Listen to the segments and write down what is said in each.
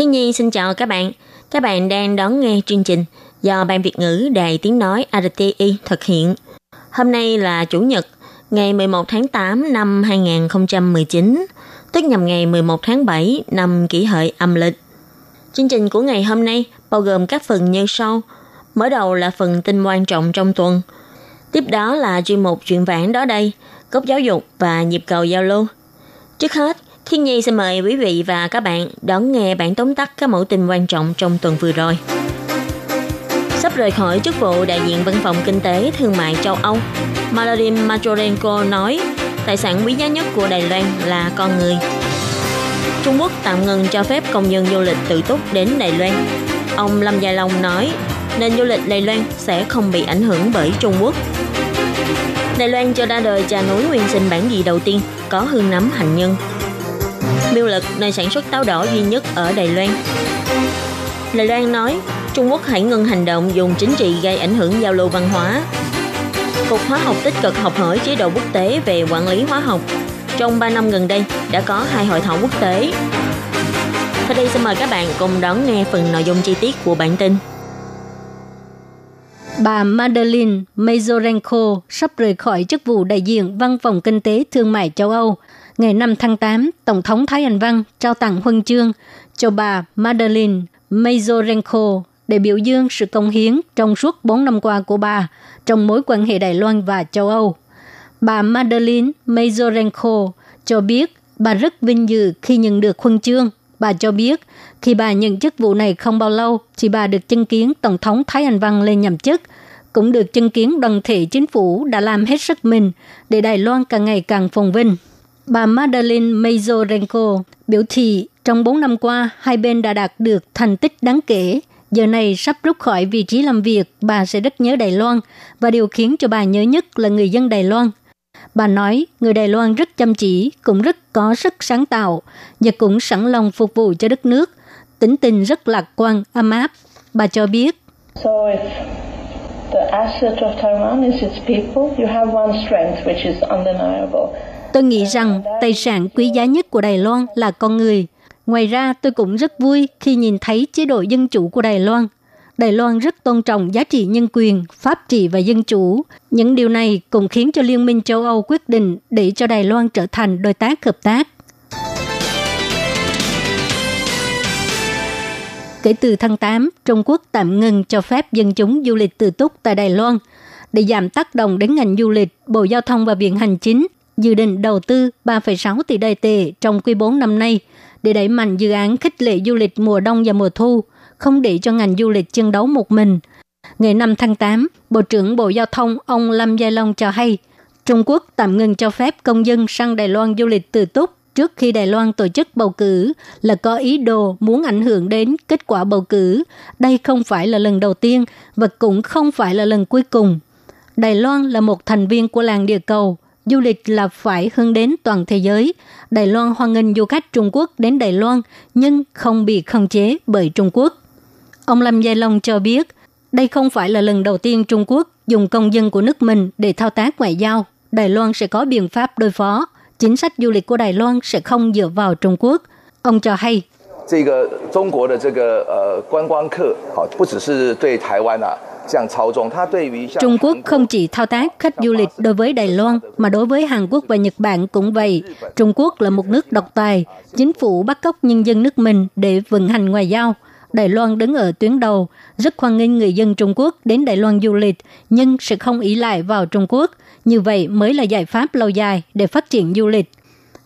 Thiên Nhi xin chào các bạn. Các bạn đang đón nghe chương trình do Ban Việt ngữ Đài Tiếng Nói RTI thực hiện. Hôm nay là Chủ nhật, ngày 11 tháng 8 năm 2019, tức nhằm ngày 11 tháng 7 năm kỷ hợi âm lịch. Chương trình của ngày hôm nay bao gồm các phần như sau. Mở đầu là phần tin quan trọng trong tuần. Tiếp đó là chuyên mục chuyện vãn đó đây, cốc giáo dục và nhịp cầu giao lưu. Trước hết, Thiên Nhi xin mời quý vị và các bạn đón nghe bản tóm tắt các mẫu tin quan trọng trong tuần vừa rồi. Sắp rời khỏi chức vụ đại diện văn phòng kinh tế thương mại châu Âu, Maladim Majorenko nói tài sản quý giá nhất của Đài Loan là con người. Trung Quốc tạm ngừng cho phép công dân du lịch tự túc đến Đài Loan. Ông Lâm Gia Long nói nền du lịch Đài Loan sẽ không bị ảnh hưởng bởi Trung Quốc. Đài Loan cho ra đời trà núi nguyên sinh bản gì đầu tiên có hương nấm hạnh nhân. Miêu Lực, nơi sản xuất táo đỏ duy nhất ở Đài Loan. Đài Loan nói Trung Quốc hãy ngừng hành động dùng chính trị gây ảnh hưởng giao lưu văn hóa. Cục Hóa học tích cực học hỏi chế độ quốc tế về quản lý hóa học. Trong 3 năm gần đây, đã có hai hội thảo quốc tế. Sau đây xin mời các bạn cùng đón nghe phần nội dung chi tiết của bản tin. Bà Madeleine Mazorenko sắp rời khỏi chức vụ đại diện Văn phòng Kinh tế Thương mại châu Âu. Ngày 5 tháng 8, Tổng thống Thái Anh Văn trao tặng huân chương cho bà Madeleine Mazorenko để biểu dương sự công hiến trong suốt 4 năm qua của bà trong mối quan hệ Đài Loan và châu Âu. Bà Madeleine Mazorenko cho biết bà rất vinh dự khi nhận được huân chương. Bà cho biết khi bà nhận chức vụ này không bao lâu thì bà được chứng kiến Tổng thống Thái Anh Văn lên nhậm chức, cũng được chứng kiến đoàn thể chính phủ đã làm hết sức mình để Đài Loan càng ngày càng phồn vinh. Bà Madeleine Mazorenko biểu thị trong 4 năm qua, hai bên đã đạt được thành tích đáng kể. Giờ này sắp rút khỏi vị trí làm việc, bà sẽ rất nhớ Đài Loan và điều khiến cho bà nhớ nhất là người dân Đài Loan. Bà nói người Đài Loan rất chăm chỉ, cũng rất có sức sáng tạo và cũng sẵn lòng phục vụ cho đất nước. Tính tình rất lạc quan, ấm áp. Bà cho biết. So if the asset of Taiwan is its people, you have one strength which is undeniable. Tôi nghĩ rằng tài sản quý giá nhất của Đài Loan là con người. Ngoài ra, tôi cũng rất vui khi nhìn thấy chế độ dân chủ của Đài Loan. Đài Loan rất tôn trọng giá trị nhân quyền, pháp trị và dân chủ. Những điều này cũng khiến cho Liên minh châu Âu quyết định để cho Đài Loan trở thành đối tác hợp tác. Kể từ tháng 8, Trung Quốc tạm ngừng cho phép dân chúng du lịch tự túc tại Đài Loan. Để giảm tác động đến ngành du lịch, Bộ Giao thông và Viện Hành Chính dự định đầu tư 3,6 tỷ đài tệ trong quý 4 năm nay để đẩy mạnh dự án khích lệ du lịch mùa đông và mùa thu, không để cho ngành du lịch chân đấu một mình. Ngày 5 tháng 8, Bộ trưởng Bộ Giao thông ông Lâm Gia Long cho hay, Trung Quốc tạm ngừng cho phép công dân sang Đài Loan du lịch tự túc trước khi Đài Loan tổ chức bầu cử là có ý đồ muốn ảnh hưởng đến kết quả bầu cử. Đây không phải là lần đầu tiên và cũng không phải là lần cuối cùng. Đài Loan là một thành viên của làng địa cầu, du lịch là phải hướng đến toàn thế giới. Đài Loan hoan nghênh du khách Trung Quốc đến Đài Loan nhưng không bị khống chế bởi Trung Quốc. Ông Lâm Giai Long cho biết, đây không phải là lần đầu tiên Trung Quốc dùng công dân của nước mình để thao tác ngoại giao. Đài Loan sẽ có biện pháp đối phó. Chính sách du lịch của Đài Loan sẽ không dựa vào Trung Quốc. Ông cho hay, 这个中国的这个呃观光客，好，不只是对台湾啊这样操纵，它对于像 Trung Quốc không chỉ thao tác khách du lịch đối với Đài Loan mà đối với Hàn Quốc và Nhật Bản cũng vậy. Trung Quốc là một nước độc tài, chính phủ bắt cóc nhân dân nước mình để vận hành ngoại giao. Đài Loan đứng ở tuyến đầu, rất hoan nghênh người dân Trung Quốc đến Đài Loan du lịch, nhưng sẽ không ý lại vào Trung Quốc. Như vậy mới là giải pháp lâu dài để phát triển du lịch.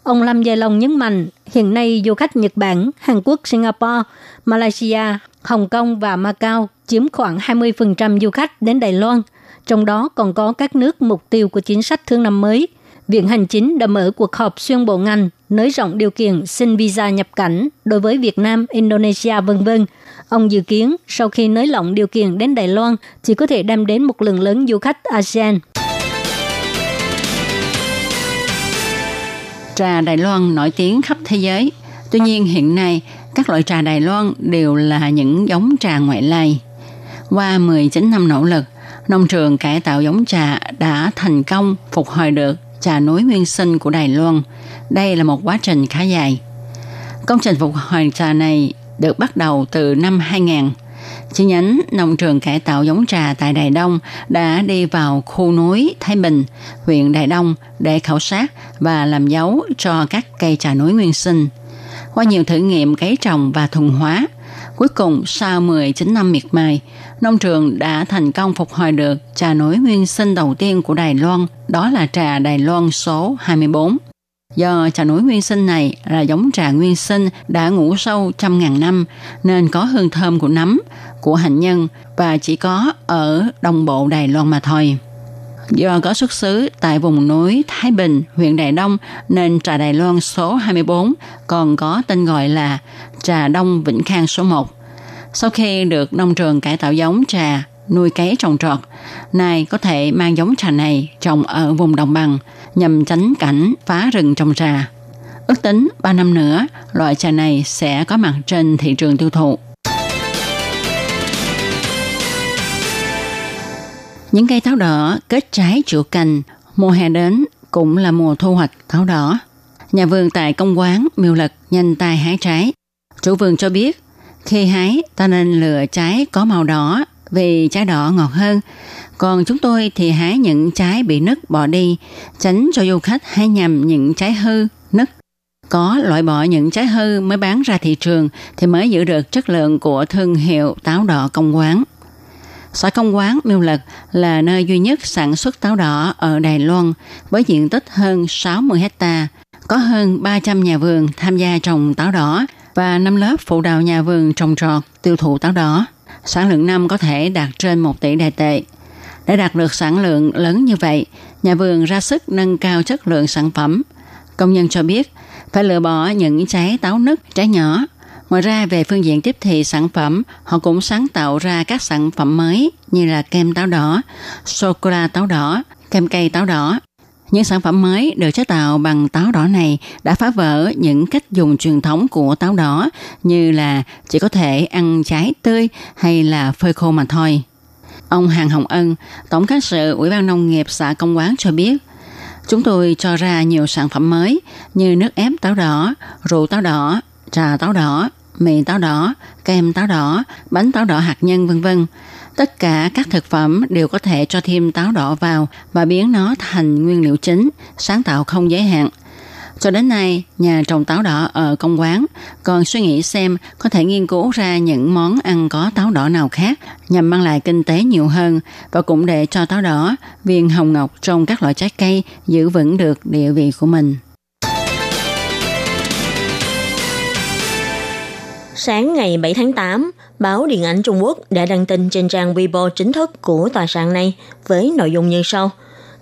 Ông Lâm Gia Long nhấn mạnh, hiện nay du khách Nhật Bản, Hàn Quốc, Singapore, Malaysia, Hồng Kông và Macau chiếm khoảng 20% du khách đến Đài Loan. Trong đó còn có các nước mục tiêu của chính sách thương năm mới. Viện Hành Chính đã mở cuộc họp xuyên bộ ngành nới rộng điều kiện xin visa nhập cảnh đối với Việt Nam, Indonesia vân vân. Ông dự kiến sau khi nới lỏng điều kiện đến Đài Loan chỉ có thể đem đến một lượng lớn du khách ASEAN. Trà Đài Loan nổi tiếng khắp thế giới. Tuy nhiên hiện nay, các loại trà Đài Loan đều là những giống trà ngoại lai. Qua 19 năm nỗ lực, nông trường cải tạo giống trà đã thành công phục hồi được trà núi nguyên sinh của Đài Loan. Đây là một quá trình khá dài. Công trình phục hồi trà này được bắt đầu từ năm 2000. Chi nhánh nông trường cải tạo giống trà tại Đài Đông đã đi vào khu núi Thái Bình, huyện Đài Đông để khảo sát và làm dấu cho các cây trà núi nguyên sinh. Qua nhiều thử nghiệm cấy trồng và thuần hóa, cuối cùng sau 19 năm miệt mài, nông trường đã thành công phục hồi được trà núi nguyên sinh đầu tiên của Đài Loan, đó là trà Đài Loan số 24. Do trà núi nguyên sinh này là giống trà nguyên sinh đã ngủ sâu trăm ngàn năm nên có hương thơm của nấm, của hạnh nhân và chỉ có ở đồng bộ Đài Loan mà thôi. Do có xuất xứ tại vùng núi Thái Bình, huyện Đài Đông nên trà Đài Loan số 24 còn có tên gọi là trà Đông Vĩnh Khang số 1. Sau khi được nông trường cải tạo giống trà, nuôi cấy trồng trọt, nay có thể mang giống trà này trồng ở vùng đồng bằng nhằm tránh cảnh phá rừng trồng trà. Ước tính 3 năm nữa, loại trà này sẽ có mặt trên thị trường tiêu thụ. Những cây táo đỏ kết trái chịu cành, mùa hè đến cũng là mùa thu hoạch táo đỏ. Nhà vườn tại công quán miêu lật nhanh tay hái trái. Chủ vườn cho biết, khi hái ta nên lựa trái có màu đỏ vì trái đỏ ngọt hơn. Còn chúng tôi thì hái những trái bị nứt bỏ đi, tránh cho du khách hái nhầm những trái hư, nứt. Có loại bỏ những trái hư mới bán ra thị trường thì mới giữ được chất lượng của thương hiệu táo đỏ công quán. Xã Công Quán Miêu Lật là nơi duy nhất sản xuất táo đỏ ở Đài Loan với diện tích hơn 60 hecta, có hơn 300 nhà vườn tham gia trồng táo đỏ và năm lớp phụ đạo nhà vườn trồng trọt tiêu thụ táo đỏ. Sản lượng năm có thể đạt trên 1 tỷ đài tệ. Để đạt được sản lượng lớn như vậy, nhà vườn ra sức nâng cao chất lượng sản phẩm. Công nhân cho biết phải lựa bỏ những trái táo nứt, trái nhỏ Ngoài ra về phương diện tiếp thị sản phẩm, họ cũng sáng tạo ra các sản phẩm mới như là kem táo đỏ, sô-cô-la táo đỏ, kem cây táo đỏ. Những sản phẩm mới được chế tạo bằng táo đỏ này đã phá vỡ những cách dùng truyền thống của táo đỏ như là chỉ có thể ăn trái tươi hay là phơi khô mà thôi. Ông Hàng Hồng Ân, Tổng cán sự Ủy ban Nông nghiệp xã Công Quán cho biết, chúng tôi cho ra nhiều sản phẩm mới như nước ép táo đỏ, rượu táo đỏ, trà táo đỏ, mì táo đỏ, kem táo đỏ, bánh táo đỏ hạt nhân vân vân. Tất cả các thực phẩm đều có thể cho thêm táo đỏ vào và biến nó thành nguyên liệu chính, sáng tạo không giới hạn. Cho đến nay, nhà trồng táo đỏ ở công quán còn suy nghĩ xem có thể nghiên cứu ra những món ăn có táo đỏ nào khác nhằm mang lại kinh tế nhiều hơn và cũng để cho táo đỏ, viên hồng ngọc trong các loại trái cây giữ vững được địa vị của mình. Sáng ngày 7 tháng 8, báo Điện ảnh Trung Quốc đã đăng tin trên trang Weibo chính thức của tòa soạn này với nội dung như sau.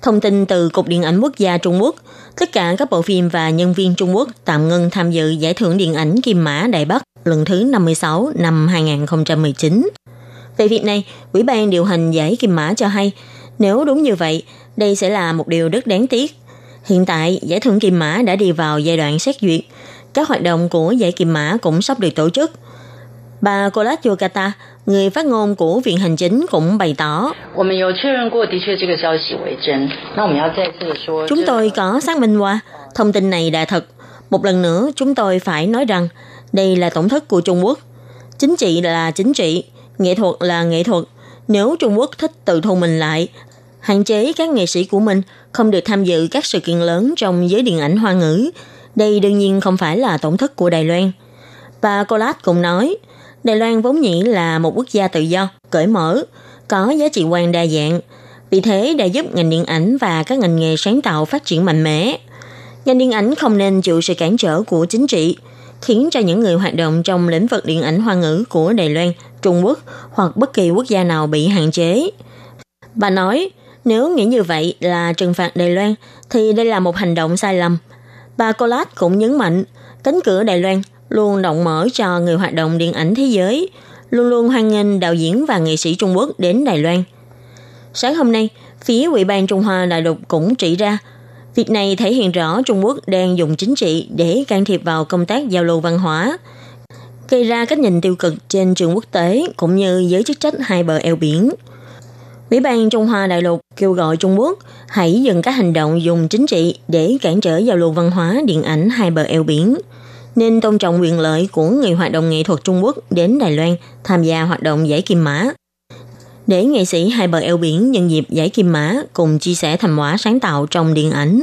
Thông tin từ Cục Điện ảnh Quốc gia Trung Quốc, tất cả các bộ phim và nhân viên Trung Quốc tạm ngưng tham dự giải thưởng điện ảnh Kim Mã Đại Bắc lần thứ 56 năm 2019. Về việc này, Ủy ban điều hành giải Kim Mã cho hay, nếu đúng như vậy, đây sẽ là một điều rất đáng tiếc. Hiện tại, giải thưởng Kim Mã đã đi vào giai đoạn xét duyệt, các hoạt động của giải Kim Mã cũng sắp được tổ chức. Bà Colas Yogata, người phát ngôn của Viện Hành Chính cũng bày tỏ. Chúng tôi có xác minh qua, thông tin này là thật. Một lần nữa, chúng tôi phải nói rằng đây là tổng thất của Trung Quốc. Chính trị là chính trị, nghệ thuật là nghệ thuật. Nếu Trung Quốc thích tự thu mình lại, hạn chế các nghệ sĩ của mình không được tham dự các sự kiện lớn trong giới điện ảnh hoa ngữ, đây đương nhiên không phải là tổng thất của Đài Loan. Bà Colas cũng nói, Đài Loan vốn nhĩ là một quốc gia tự do, cởi mở, có giá trị quan đa dạng. Vì thế đã giúp ngành điện ảnh và các ngành nghề sáng tạo phát triển mạnh mẽ. Ngành điện ảnh không nên chịu sự cản trở của chính trị, khiến cho những người hoạt động trong lĩnh vực điện ảnh hoa ngữ của Đài Loan, Trung Quốc hoặc bất kỳ quốc gia nào bị hạn chế. Bà nói, nếu nghĩ như vậy là trừng phạt Đài Loan, thì đây là một hành động sai lầm – Bà Colas cũng nhấn mạnh, cánh cửa Đài Loan luôn rộng mở cho người hoạt động điện ảnh thế giới, luôn luôn hoan nghênh đạo diễn và nghệ sĩ Trung Quốc đến Đài Loan. Sáng hôm nay, phía Ủy ban Trung Hoa Đại lục cũng chỉ ra, việc này thể hiện rõ Trung Quốc đang dùng chính trị để can thiệp vào công tác giao lưu văn hóa, gây ra cách nhìn tiêu cực trên trường quốc tế cũng như giới chức trách hai bờ eo biển. Ủy ban Trung Hoa Đại lục kêu gọi Trung Quốc hãy dừng các hành động dùng chính trị để cản trở giao lưu văn hóa điện ảnh hai bờ eo biển, nên tôn trọng quyền lợi của người hoạt động nghệ thuật Trung Quốc đến Đài Loan tham gia hoạt động giải kim mã. Để nghệ sĩ hai bờ eo biển nhân dịp giải kim mã cùng chia sẻ thành quả sáng tạo trong điện ảnh.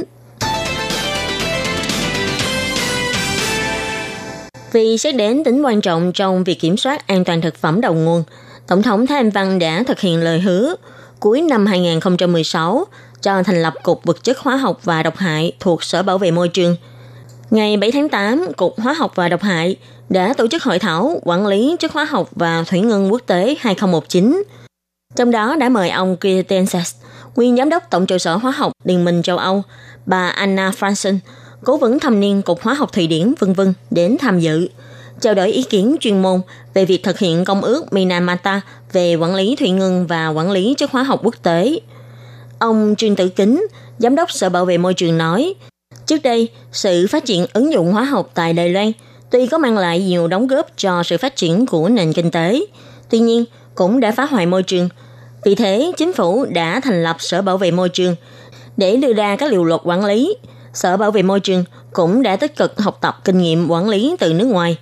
Vì xét đến tính quan trọng trong việc kiểm soát an toàn thực phẩm đầu nguồn, Tổng thống Thái Anh Văn đã thực hiện lời hứa cuối năm 2016 cho thành lập Cục Vật chất Hóa học và Độc hại thuộc Sở Bảo vệ Môi trường. Ngày 7 tháng 8, Cục Hóa học và Độc hại đã tổ chức hội thảo quản lý chất hóa học và thủy ngân quốc tế 2019. Trong đó đã mời ông Kirtensas, nguyên giám đốc Tổng trụ sở Hóa học Liên minh châu Âu, bà Anna Franson, cố vấn thâm niên Cục Hóa học Thụy Điển, vân vân đến tham dự, trao đổi ý kiến chuyên môn về việc thực hiện công ước Minamata về quản lý thủy ngân và quản lý chất hóa học quốc tế. Ông Trương Tử Kính, Giám đốc Sở Bảo vệ Môi trường nói, trước đây, sự phát triển ứng dụng hóa học tại Đài Loan tuy có mang lại nhiều đóng góp cho sự phát triển của nền kinh tế, tuy nhiên cũng đã phá hoại môi trường. Vì thế, chính phủ đã thành lập Sở Bảo vệ Môi trường để đưa ra các điều luật quản lý. Sở Bảo vệ Môi trường cũng đã tích cực học tập kinh nghiệm quản lý từ nước ngoài.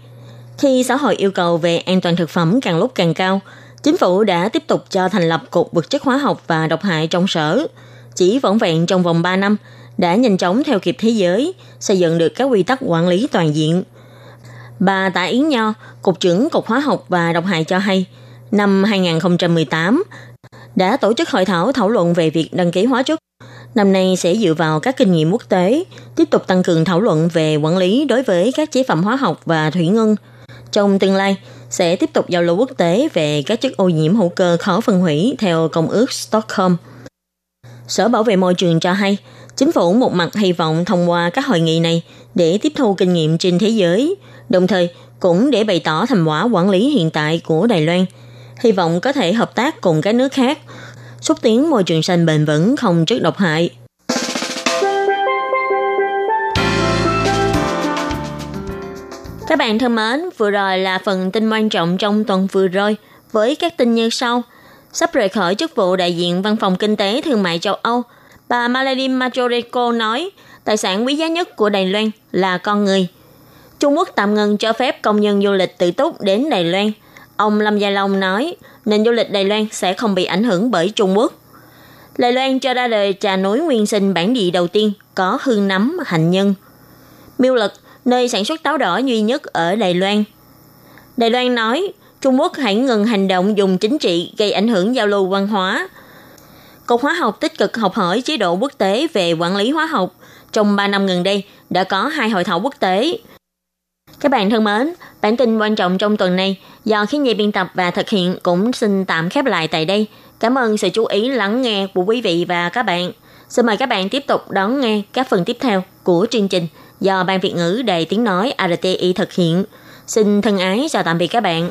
Khi xã hội yêu cầu về an toàn thực phẩm càng lúc càng cao, chính phủ đã tiếp tục cho thành lập Cục Vật chất Hóa học và Độc hại trong sở. Chỉ vỏn vẹn trong vòng 3 năm, đã nhanh chóng theo kịp thế giới, xây dựng được các quy tắc quản lý toàn diện. Bà Tạ Yến Nho, Cục trưởng Cục Hóa học và Độc hại cho hay, năm 2018 đã tổ chức hội thảo thảo luận về việc đăng ký hóa chất. Năm nay sẽ dựa vào các kinh nghiệm quốc tế, tiếp tục tăng cường thảo luận về quản lý đối với các chế phẩm hóa học và thủy ngân. Trong tương lai, sẽ tiếp tục giao lưu quốc tế về các chất ô nhiễm hữu cơ khó phân hủy theo Công ước Stockholm. Sở Bảo vệ Môi trường cho hay, chính phủ một mặt hy vọng thông qua các hội nghị này để tiếp thu kinh nghiệm trên thế giới, đồng thời cũng để bày tỏ thành quả quản lý hiện tại của Đài Loan. Hy vọng có thể hợp tác cùng các nước khác, xúc tiến môi trường xanh bền vững không chất độc hại. Các bạn thân mến, vừa rồi là phần tin quan trọng trong tuần vừa rồi với các tin như sau. Sắp rời khỏi chức vụ đại diện Văn phòng Kinh tế Thương mại châu Âu, bà Marilyn Majorico nói tài sản quý giá nhất của Đài Loan là con người. Trung Quốc tạm ngừng cho phép công nhân du lịch tự túc đến Đài Loan. Ông Lâm Gia Long nói nền du lịch Đài Loan sẽ không bị ảnh hưởng bởi Trung Quốc. Đài Loan cho ra đời trà núi nguyên sinh bản địa đầu tiên có hương nấm hạnh nhân. Miêu Lực – nơi sản xuất táo đỏ duy nhất ở Đài Loan. Đài Loan nói, Trung Quốc hãy ngừng hành động dùng chính trị gây ảnh hưởng giao lưu văn hóa. Cục Hóa học tích cực học hỏi chế độ quốc tế về quản lý hóa học. Trong 3 năm gần đây, đã có hai hội thảo quốc tế. Các bạn thân mến, bản tin quan trọng trong tuần này do khiến nhi biên tập và thực hiện cũng xin tạm khép lại tại đây. Cảm ơn sự chú ý lắng nghe của quý vị và các bạn. Xin mời các bạn tiếp tục đón nghe các phần tiếp theo của chương trình do Ban Việt ngữ Đài Tiếng Nói RTI thực hiện. Xin thân ái chào tạm biệt các bạn.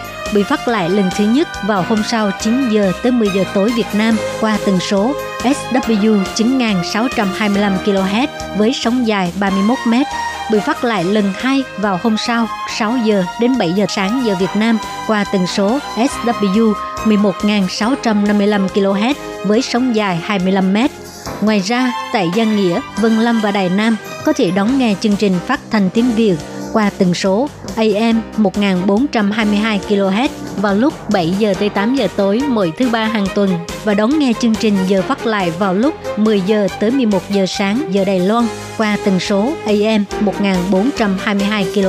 Bị phát lại lần thứ nhất vào hôm sau 9 giờ tới 10 giờ tối Việt Nam qua tần số SW 9625 kHz với sóng dài 31 m Bị phát lại lần hai vào hôm sau 6 giờ đến 7 giờ sáng giờ Việt Nam qua tần số SW 11.655 kHz với sóng dài 25 m. Ngoài ra, tại Giang Nghĩa, Vân Lâm và Đài Nam có thể đón nghe chương trình phát thanh tiếng Việt qua tần số AM 1422 kHz vào lúc 7 giờ tới 8 giờ tối mỗi thứ ba hàng tuần. Và đón nghe chương trình giờ phát lại vào lúc 10 giờ tới 11 giờ sáng giờ Đài Loan qua tần số AM 1422 kHz.